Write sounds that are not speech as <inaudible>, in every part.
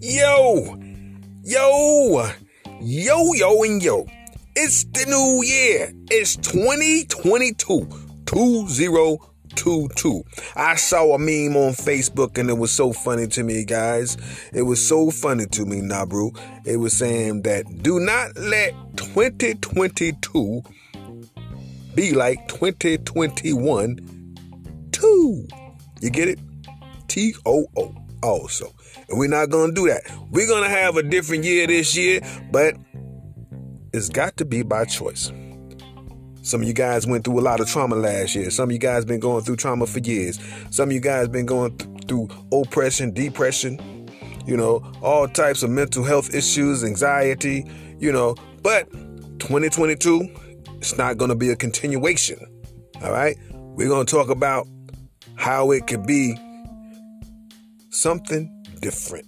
Yo, yo, yo, yo, and yo. It's the new year. It's 2022. 2022. I saw a meme on Facebook and it was so funny to me, guys. It was so funny to me, Nabru. It was saying that do not let 2022 be like 2021 2. You get it? T O O. Also. And we're not going to do that. We're going to have a different year this year, but it's got to be by choice. Some of you guys went through a lot of trauma last year. Some of you guys been going through trauma for years. Some of you guys been going th- through oppression, depression, you know, all types of mental health issues, anxiety, you know. But 2022, it's not going to be a continuation. All right? We're going to talk about how it could be something different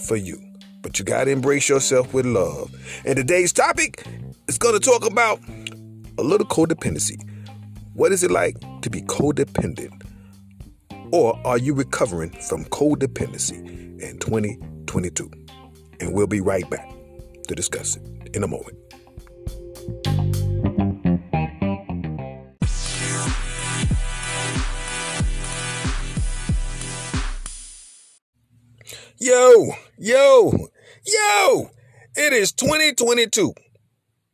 for you. But you got to embrace yourself with love. And today's topic is going to talk about a little codependency. What is it like to be codependent? Or are you recovering from codependency in 2022? And we'll be right back to discuss it in a moment. Yo, yo, yo, it is 2022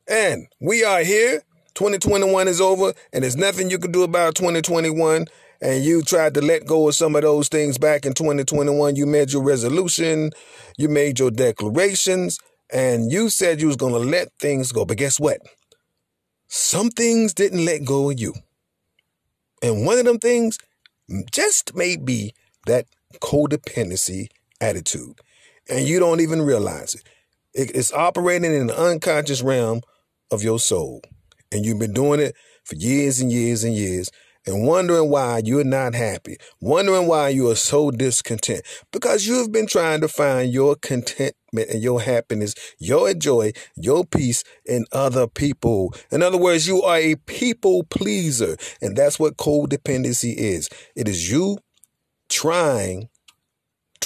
and we are here. 2021 is over and there's nothing you can do about 2021 and you tried to let go of some of those things back in 2021. You made your resolution, you made your declarations, and you said you was going to let things go. But guess what? Some things didn't let go of you. And one of them things just may be that codependency attitude. And you don't even realize it. It's operating in the unconscious realm of your soul. And you've been doing it for years and years and years and wondering why you're not happy, wondering why you are so discontent, because you've been trying to find your contentment and your happiness, your joy, your peace in other people. In other words, you are a people pleaser, and that's what codependency is. It is you trying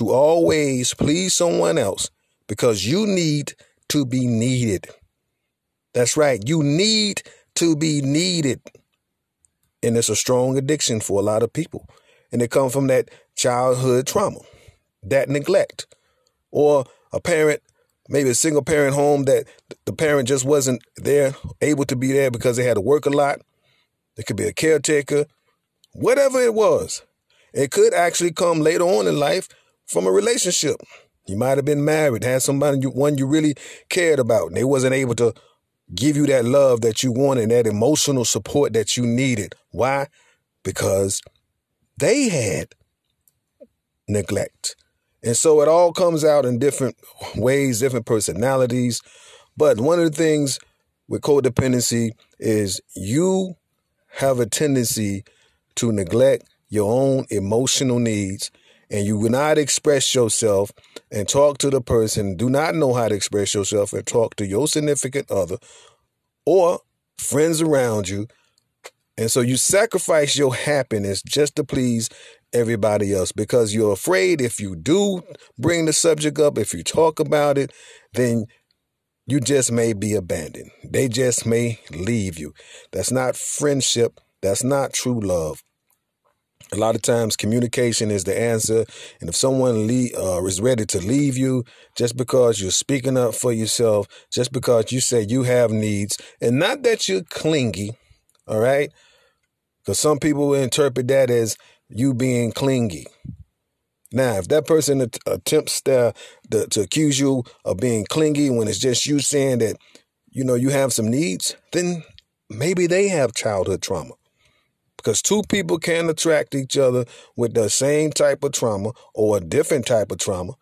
to always please someone else because you need to be needed. That's right. You need to be needed. And it's a strong addiction for a lot of people. And it comes from that childhood trauma, that neglect, or a parent, maybe a single parent home that the parent just wasn't there, able to be there because they had to work a lot. It could be a caretaker, whatever it was. It could actually come later on in life from a relationship. You might have been married, had somebody, one you really cared about, and they wasn't able to give you that love that you wanted, that emotional support that you needed. Why? Because they had neglect. And so it all comes out in different ways, different personalities. But one of the things with codependency is you have a tendency to neglect your own emotional needs and you will not express yourself and talk to the person, do not know how to express yourself and talk to your significant other or friends around you. And so you sacrifice your happiness just to please everybody else because you're afraid if you do bring the subject up, if you talk about it, then you just may be abandoned. They just may leave you. That's not friendship. That's not true love. A lot of times, communication is the answer. And if someone uh, is ready to leave you just because you're speaking up for yourself, just because you say you have needs, and not that you're clingy, all right? Because some people will interpret that as you being clingy. Now, if that person attempts to, to, to accuse you of being clingy when it's just you saying that, you know, you have some needs, then maybe they have childhood trauma because two people can attract each other with the same type of trauma or a different type of trauma.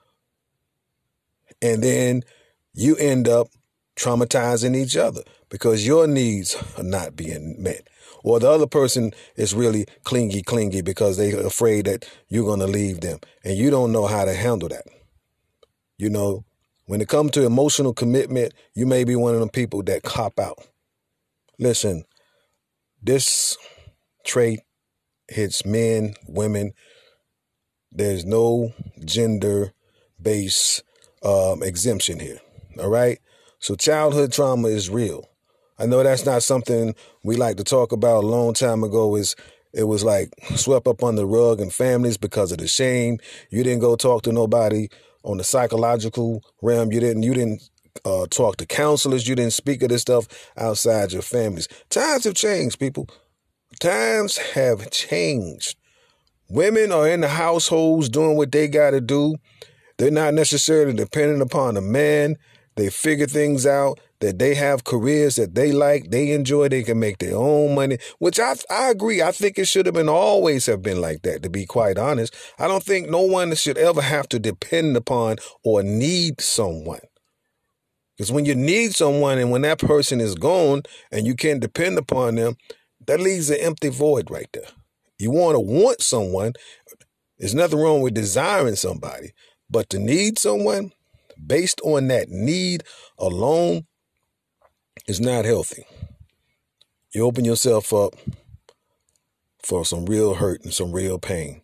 And then you end up traumatizing each other because your needs are not being met. Or the other person is really clingy, clingy because they're afraid that you're going to leave them and you don't know how to handle that. You know, when it comes to emotional commitment, you may be one of them people that cop out. Listen, this trait hits men, women. There's no gender based um, exemption here. All right. So childhood trauma is real. I know that's not something we like to talk about. A long time ago is it was like swept up on the rug in families because of the shame. You didn't go talk to nobody on the psychological realm. You didn't you didn't uh, talk to counselors. You didn't speak of this stuff outside your families. Times have changed, people. Times have changed. Women are in the households doing what they got to do. They're not necessarily dependent upon a man. They figure things out that they have careers that they like, they enjoy, they can make their own money, which I I agree. I think it should have been always have been like that, to be quite honest. I don't think no one should ever have to depend upon or need someone. Because when you need someone and when that person is gone and you can't depend upon them, that leaves an empty void right there. You want to want someone. There's nothing wrong with desiring somebody, but to need someone based on that need alone is not healthy. You open yourself up for some real hurt and some real pain.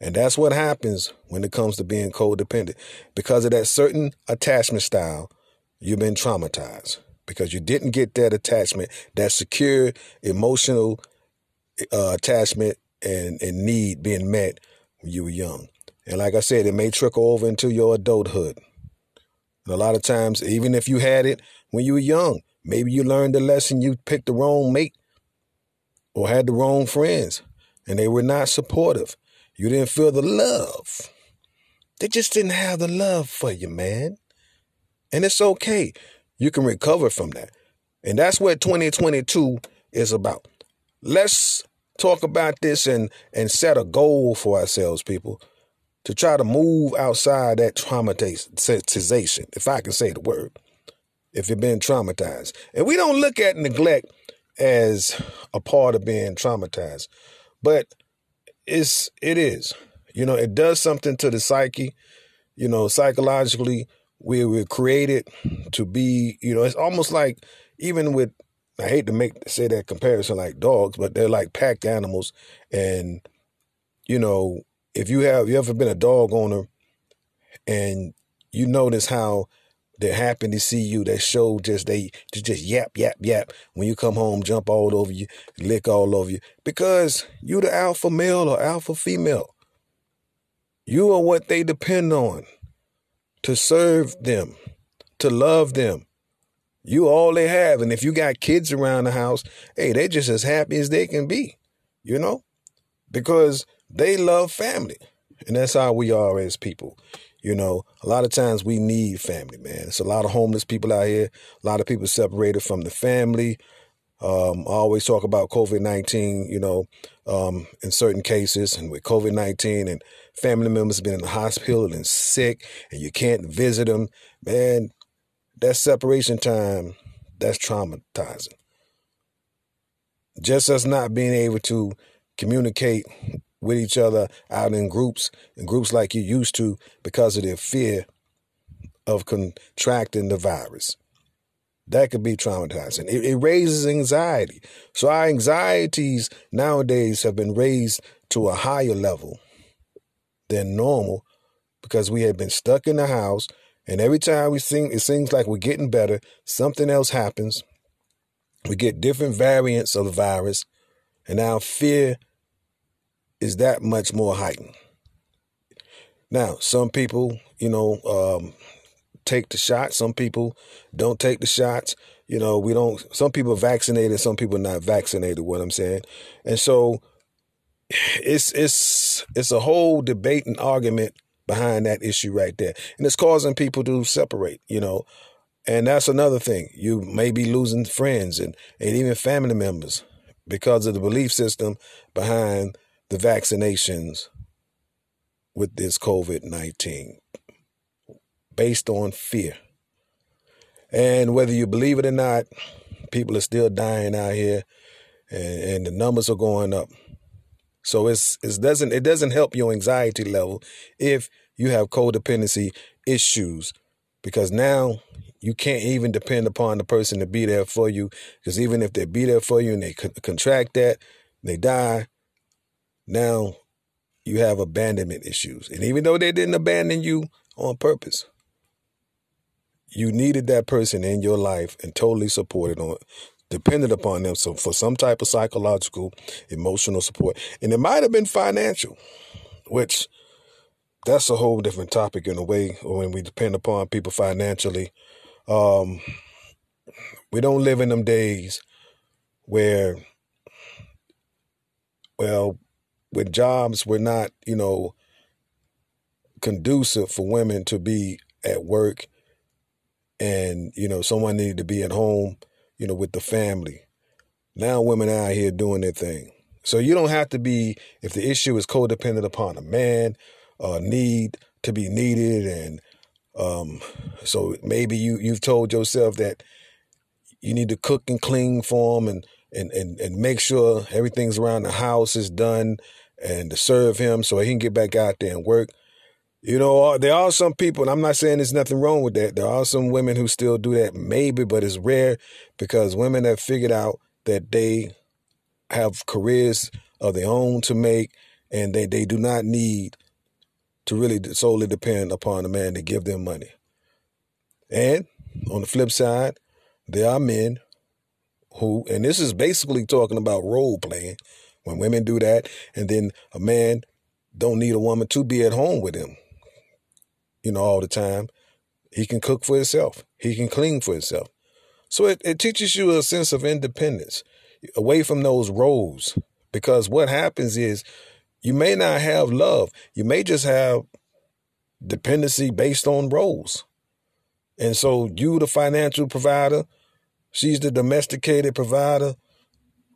And that's what happens when it comes to being codependent. Because of that certain attachment style, you've been traumatized because you didn't get that attachment, that secure emotional uh, attachment and, and need being met when you were young. And like I said, it may trickle over into your adulthood. And a lot of times, even if you had it when you were young. Maybe you learned the lesson, you picked the wrong mate or had the wrong friends and they were not supportive. You didn't feel the love. They just didn't have the love for you, man. And it's okay. You can recover from that. And that's what 2022 is about. Let's talk about this and and set a goal for ourselves, people, to try to move outside that traumatization, if I can say the word if you've been traumatized. And we don't look at neglect as a part of being traumatized, but it's it is. You know, it does something to the psyche. You know, psychologically, we were created to be. You know, it's almost like even with. I hate to make say that comparison like dogs, but they're like pack animals, and you know, if you have you ever been a dog owner, and you notice how they're happy to see you. They show just they just yap yap yap when you come home, jump all over you, lick all over you because you the alpha male or alpha female. You are what they depend on to serve them, to love them. You all they have, and if you got kids around the house, hey, they're just as happy as they can be, you know, because they love family, and that's how we are as people. You know, a lot of times we need family, man. It's a lot of homeless people out here, a lot of people separated from the family. Um, I always talk about COVID 19, you know, um, in certain cases, and with COVID 19 and family members been in the hospital and sick, and you can't visit them, man, that separation time, that's traumatizing. Just us not being able to communicate with each other out in groups, in groups like you used to, because of their fear of contracting the virus. That could be traumatizing. It, it raises anxiety. So our anxieties nowadays have been raised to a higher level than normal because we have been stuck in the house and every time we sing it seems like we're getting better, something else happens. We get different variants of the virus, and our fear is that much more heightened. Now, some people, you know, um, take the shot. Some people don't take the shots. You know, we don't. Some people vaccinated. Some people not vaccinated. What I'm saying, and so it's it's it's a whole debate and argument behind that issue right there, and it's causing people to separate. You know, and that's another thing. You may be losing friends and and even family members because of the belief system behind the vaccinations with this COVID 19 based on fear. And whether you believe it or not, people are still dying out here and, and the numbers are going up. So it's it doesn't it doesn't help your anxiety level if you have codependency issues because now you can't even depend upon the person to be there for you because even if they be there for you and they contract that, they die, now you have abandonment issues. And even though they didn't abandon you on purpose, you needed that person in your life and totally supported on depended upon them so for some type of psychological emotional support. And it might have been financial which that's a whole different topic in a way when we depend upon people financially. Um, we don't live in them days where well with jobs we're not you know conducive for women to be at work and you know someone needed to be at home you know with the family. Now women out here doing their thing. So you don't have to be if the issue is codependent upon a man uh need to be needed and um so maybe you you've told yourself that you need to cook and clean for him and and and, and make sure everything's around the house is done and to serve him so he can get back out there and work you know, uh, there are some people, and I'm not saying there's nothing wrong with that. There are some women who still do that, maybe, but it's rare because women have figured out that they have careers of their own to make, and they, they do not need to really solely depend upon a man to give them money. And on the flip side, there are men who, and this is basically talking about role playing, when women do that, and then a man don't need a woman to be at home with him you know, all the time. He can cook for himself. He can clean for himself. So it, it teaches you a sense of independence away from those roles. Because what happens is you may not have love. You may just have dependency based on roles. And so you the financial provider, she's the domesticated provider,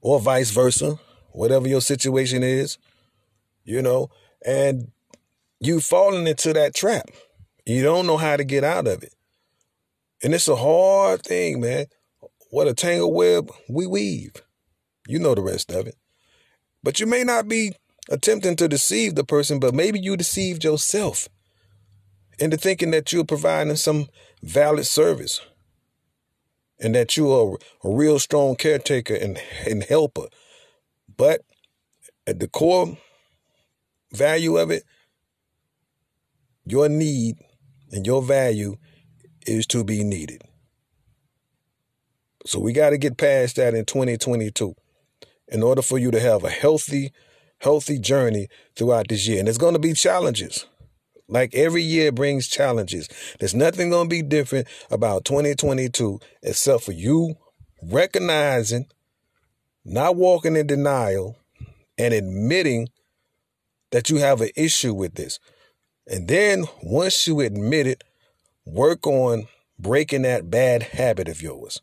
or vice versa, whatever your situation is, you know, and you've fallen into that trap. You don't know how to get out of it. And it's a hard thing, man. What a tangle web we weave. You know the rest of it. But you may not be attempting to deceive the person, but maybe you deceived yourself into thinking that you're providing some valid service and that you are a real strong caretaker and, and helper. But at the core value of it, your need and your value is to be needed. So we got to get past that in 2022 in order for you to have a healthy, healthy journey throughout this year. And there's going to be challenges. Like every year brings challenges. There's nothing going to be different about 2022 except for you recognizing, not walking in denial, and admitting that you have an issue with this. And then once you admit it, work on breaking that bad habit of yours.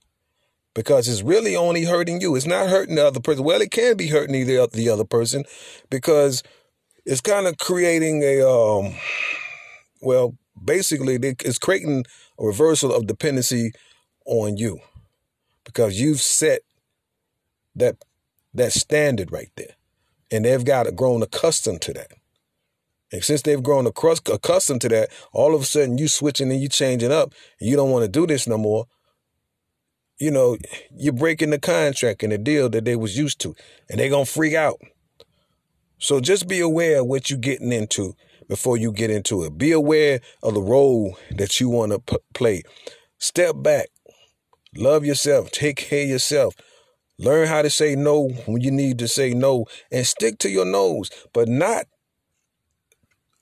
Because it's really only hurting you. It's not hurting the other person. Well, it can be hurting the, the other person because it's kind of creating a, um, well, basically, it's creating a reversal of dependency on you because you've set that that standard right there, and they've got grown accustomed to that. And since they've grown accustomed to that, all of a sudden you switching and you changing up, you don't want to do this no more. You know, you're breaking the contract and the deal that they was used to, and they're gonna freak out. So just be aware of what you're getting into before you get into it. Be aware of the role that you want to p- play. Step back, love yourself, take care of yourself. Learn how to say no when you need to say no, and stick to your nose, but not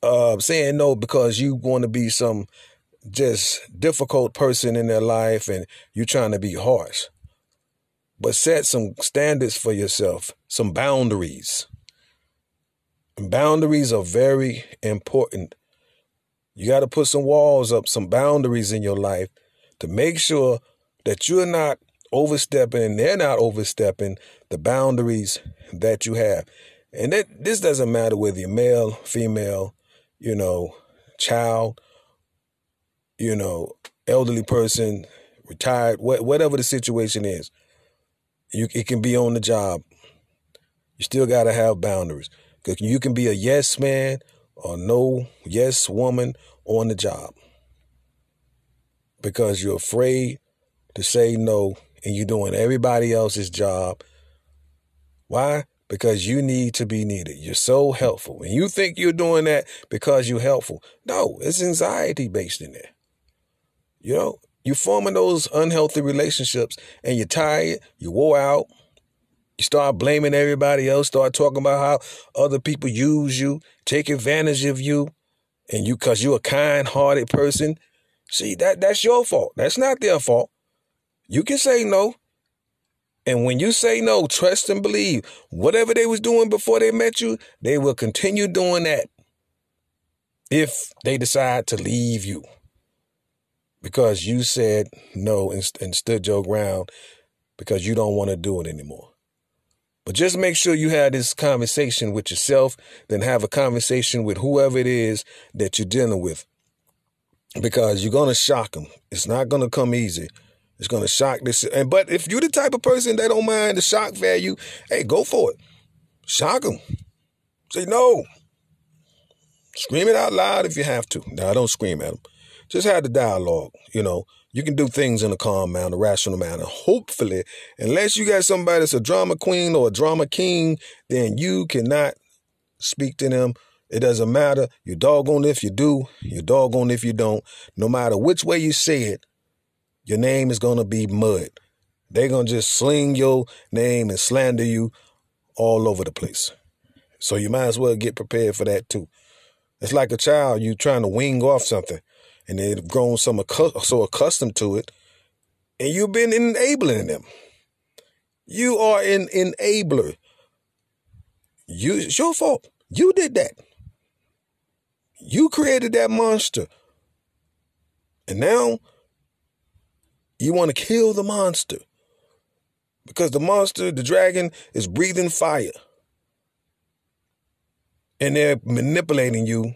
uh, saying no because you want to be some just difficult person in their life and you're trying to be harsh. But set some standards for yourself, some boundaries. And boundaries are very important. You got to put some walls up, some boundaries in your life to make sure that you're not overstepping and they're not overstepping the boundaries that you have. And that this doesn't matter whether you're male, female, you know, child, you know, elderly person, retired, wh- whatever the situation is. You, it can be on the job. You still got to have boundaries. Because you can be a yes man or no yes woman on the job. Because you're afraid to say no and you're doing everybody else's job. Why? Because you need to be needed. You're so helpful. And you think you're doing that because you're helpful. No, it's anxiety based in there. You know, you're forming those unhealthy relationships and you're tired, you wore out, you start blaming everybody else, start talking about how other people use you, take advantage of you, and you cause you're a kind-hearted person. See, that that's your fault. That's not their fault. You can say no. And when you say no, trust and believe whatever they was doing before they met you, they will continue doing that if they decide to leave you because you said no and, and stood your ground because you don't want to do it anymore. But just make sure you have this conversation with yourself, then have a conversation with whoever it is that you're dealing with. Because you're going to shock them. It's not going to come easy. It's gonna shock this. And but if you're the type of person that don't mind the shock value, hey, go for it. Shock them. Say no. Scream it out loud if you have to. Now, don't scream at them. Just have the dialogue. You know, you can do things in a calm manner, a rational manner. Hopefully, unless you got somebody that's a drama queen or a drama king, then you cannot speak to them. It doesn't matter. You doggone if you do. You doggone if you don't. No matter which way you say it, your name is going to be mud. They're going to just sling your name and slander you all over the place. So you might as well get prepared for that too. It's like a child, you trying to wing off something and they've grown some so accustomed to it and you've been enabling them. You are an enabler. You, it's your fault. You did that. You created that monster. And now you want to kill the monster because the monster, the dragon, is breathing fire. And they're manipulating you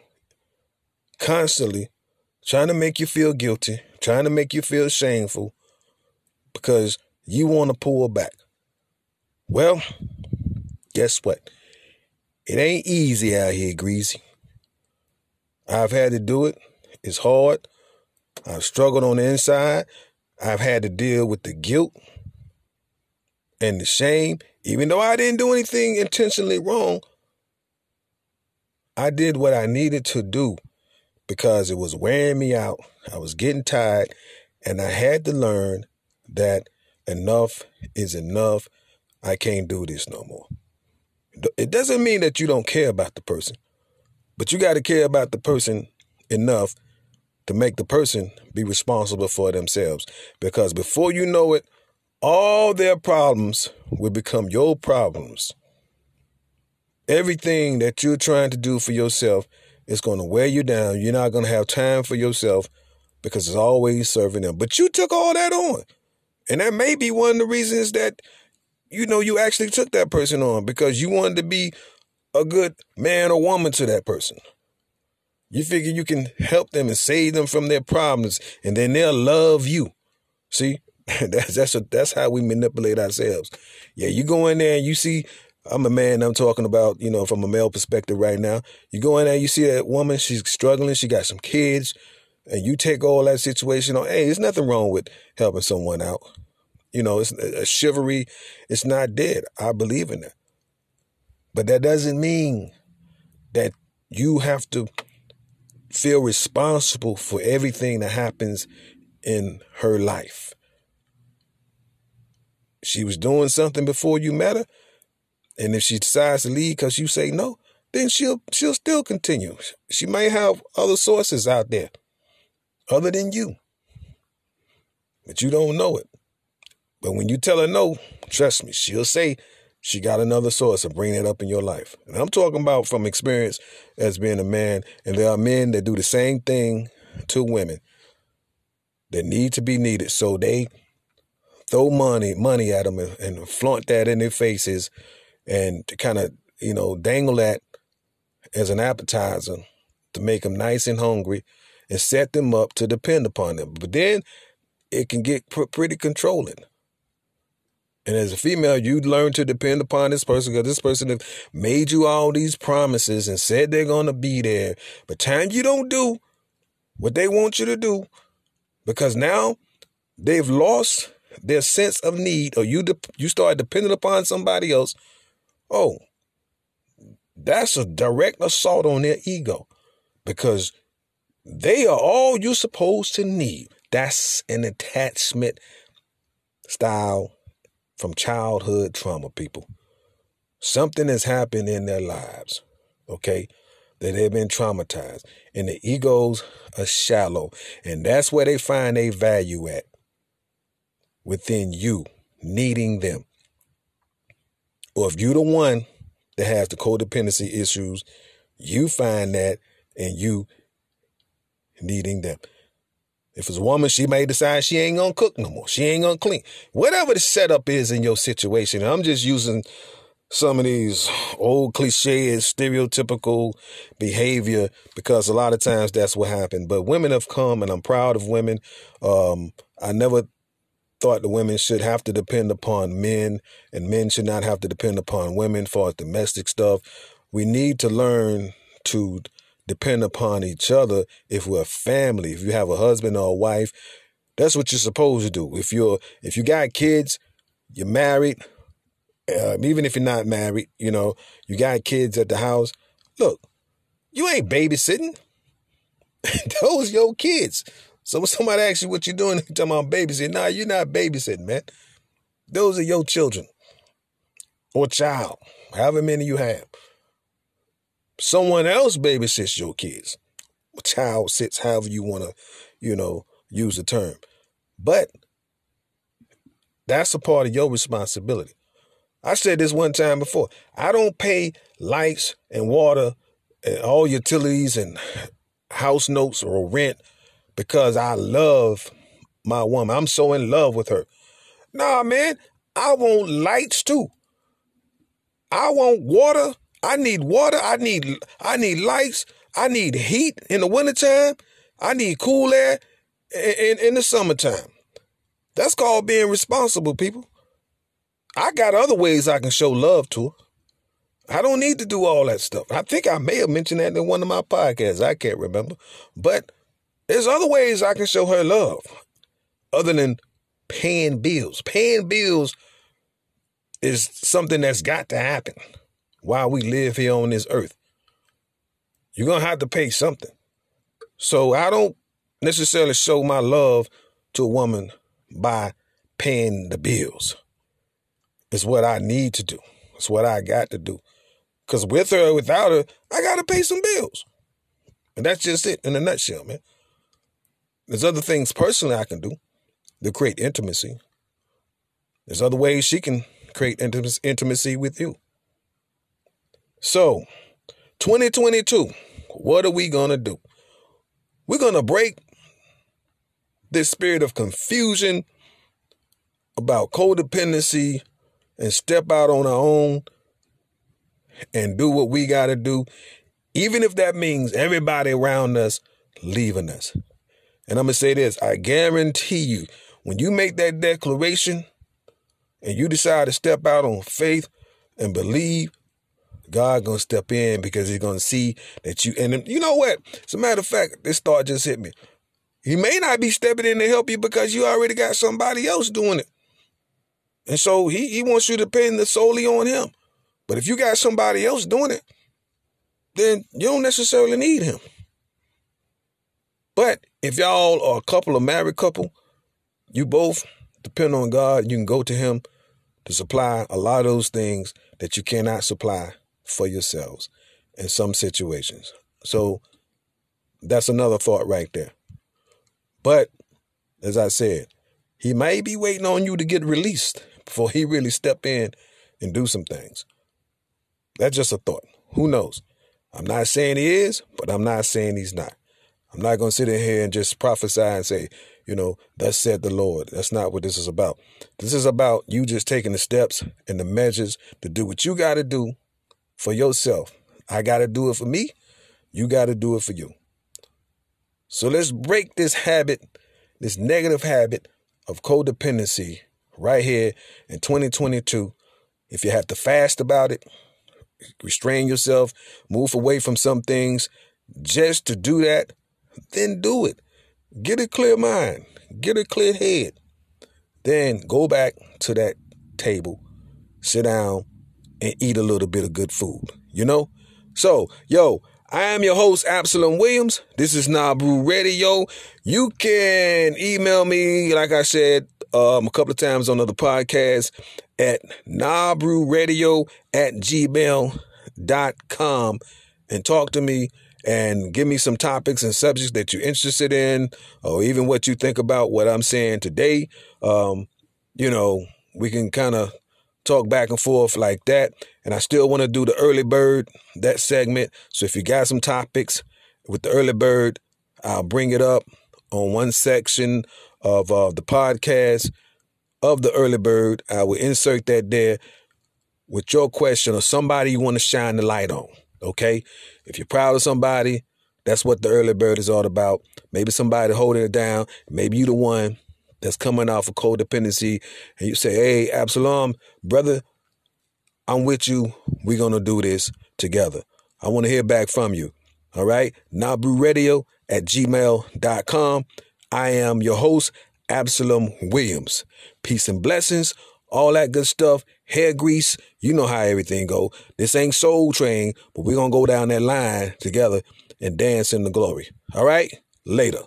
constantly, trying to make you feel guilty, trying to make you feel shameful because you want to pull back. Well, guess what? It ain't easy out here, Greasy. I've had to do it. It's hard. I've struggled on the inside. I've had to deal with the guilt and the shame. Even though I didn't do anything intentionally wrong, I did what I needed to do because it was wearing me out. I was getting tired, and I had to learn that enough is enough. I can't do this no more. It doesn't mean that you don't care about the person, but you got to care about the person enough to make the person be responsible for themselves. Because before you know it, all their problems will become your problems. Everything that you're trying to do for yourself is going to wear you down. You're not going to have time for yourself because it's always serving them. But you took all that on. And that may be one of the reasons that, you know, you actually took that person on because you wanted to be a good man or woman to that person. You figure you can help them and save them from their problems, and then they'll love you. See, <laughs> that's that's a, that's how we manipulate ourselves. Yeah, you go in there and you see. I'm a man. I'm talking about you know from a male perspective right now. You go in there, and you see that woman. She's struggling. She got some kids, and you take all that situation on. Hey, there's nothing wrong with helping someone out. You know, it's a chivalry. It's not dead. I believe in that, but that doesn't mean that you have to feel responsible for everything that happens in her life. She was doing something before you met her, and if she decides to leave because you say no, then she'll she'll still continue. She may have other sources out there other than you. But you don't know it. But when you tell her no, trust me, she'll say she got another source of bringing it up in your life. And I'm talking about from experience as being a man. And there are men that do the same thing to women that need to be needed. So they throw money money at them and, and flaunt that in their faces and kind of, you know, dangle that as an appetizer to make them nice and hungry and set them up to depend upon them. But then it can get pretty controlling. And as a female, you learn to depend upon this person because this person have made you all these promises and said they're going to be there. But time you don't do what they want you to do because now they've lost their sense of need or you de- you start depending upon somebody else. Oh, that's a direct assault on their ego because they are all you're supposed to need. That's an attachment style from childhood trauma, people. Something has happened in their lives, okay, that they've been traumatized, and the egos are shallow, and that's where they find a value at within you, needing them. Or if you're the one that has the codependency issues, you find that and you needing them. If it's a woman, she may decide she ain't gonna cook no more. She ain't gonna clean. Whatever the setup is in your situation, I'm just using some of these old cliches, stereotypical behavior because a lot of times that's what happened. But women have come, and I'm proud of women. Um, I never thought the women should have to depend upon men, and men should not have to depend upon women for domestic stuff. We need to learn to depend upon each other if we're a family. If you have a husband or a wife, that's what you're supposed to do. If you're if you got kids, you're married, uh, even if you're not married, you know, you got kids at the house. Look, you ain't babysitting. <laughs> Those your kids. So when somebody asks you what you're doing, <laughs> you talking about babysitting. Nah, you're not babysitting, man. Those are your children or child, however many you have. Someone else babysits your kids. Child sits, however you want to, you know, use the term. But that's a part of your responsibility. I said this one time before. I don't pay lights and water and all utilities and house notes or rent because I love my woman. I'm so in love with her. Nah, man, I want lights too. I want water I need water. I need I need lights. I need heat in the wintertime. I need cool air in, in, in the summertime. That's called being responsible, people. I got other ways I can show love to her. I don't need to do all that stuff. I think I may have mentioned that in one of my podcasts. I can't remember. But there's other ways I can show her love other than paying bills. Paying bills is something that's got to happen while we live here on this earth. You're going to have to pay something. So I don't necessarily show my love to a woman by paying the bills. It's what I need to do. It's what I got to do. Because with her or without her, I got to pay some bills. And that's just it in a nutshell, man. There's other things personally I can do to create intimacy. There's other ways she can create intimacy with you. So, 2022, what are we going to do? We're going to break this spirit of confusion about codependency and step out on our own and do what we got to do, even if that means everybody around us leaving us. And I'm going to say this I guarantee you, when you make that declaration and you decide to step out on faith and believe, God gonna step in because he's gonna see that you and you know what? As a matter of fact, this thought just hit me. He may not be stepping in to help you because you already got somebody else doing it. And so he, he wants you to depend solely on him. But if you got somebody else doing it, then you don't necessarily need him. But if y'all are a couple, a married couple, you both depend on God. You can go to him to supply a lot of those things that you cannot supply for yourselves in some situations. So that's another thought right there. But as I said, he may be waiting on you to get released before he really step in and do some things. That's just a thought. Who knows? I'm not saying he is, but I'm not saying he's not. I'm not going to sit in here and just prophesy and say, you know, thus said the Lord. That's not what this is about. This is about you just taking the steps and the measures to do what you got to do for yourself. I got to do it for me. You got to do it for you. So let's break this habit, this negative habit of codependency right here in 2022. If you have to fast about it, restrain yourself, move away from some things just to do that, then do it. Get a clear mind, get a clear head. Then go back to that table, sit down, and eat a little bit of good food, you know? So, yo, I am your host, Absalom Williams. This is Nabru Radio. You can email me, like I said um, a couple of times on other podcasts, at nabruradio at gmail.com and talk to me and give me some topics and subjects that you're interested in, or even what you think about what I'm saying today. Um, you know, we can kind of talk back and forth like that. And I still want to do the early bird, that segment. So if you got some topics with the early bird, I'll bring it up on one section of uh, the podcast of the early bird. I will insert that there with your question or somebody you want to shine the light on. Okay. If you're proud of somebody, that's what the early bird is all about. Maybe somebody holding it down. Maybe you the one that's coming off of codependency, and you say, Hey, Absalom, brother, I'm with you. We're going to do this together. I want to hear back from you. All right. Nabru Radio at gmail.com. I am your host, Absalom Williams. Peace and blessings, all that good stuff. Hair grease, you know how everything go. This ain't Soul Train, but we're going to go down that line together and dance in the glory. All right? Later.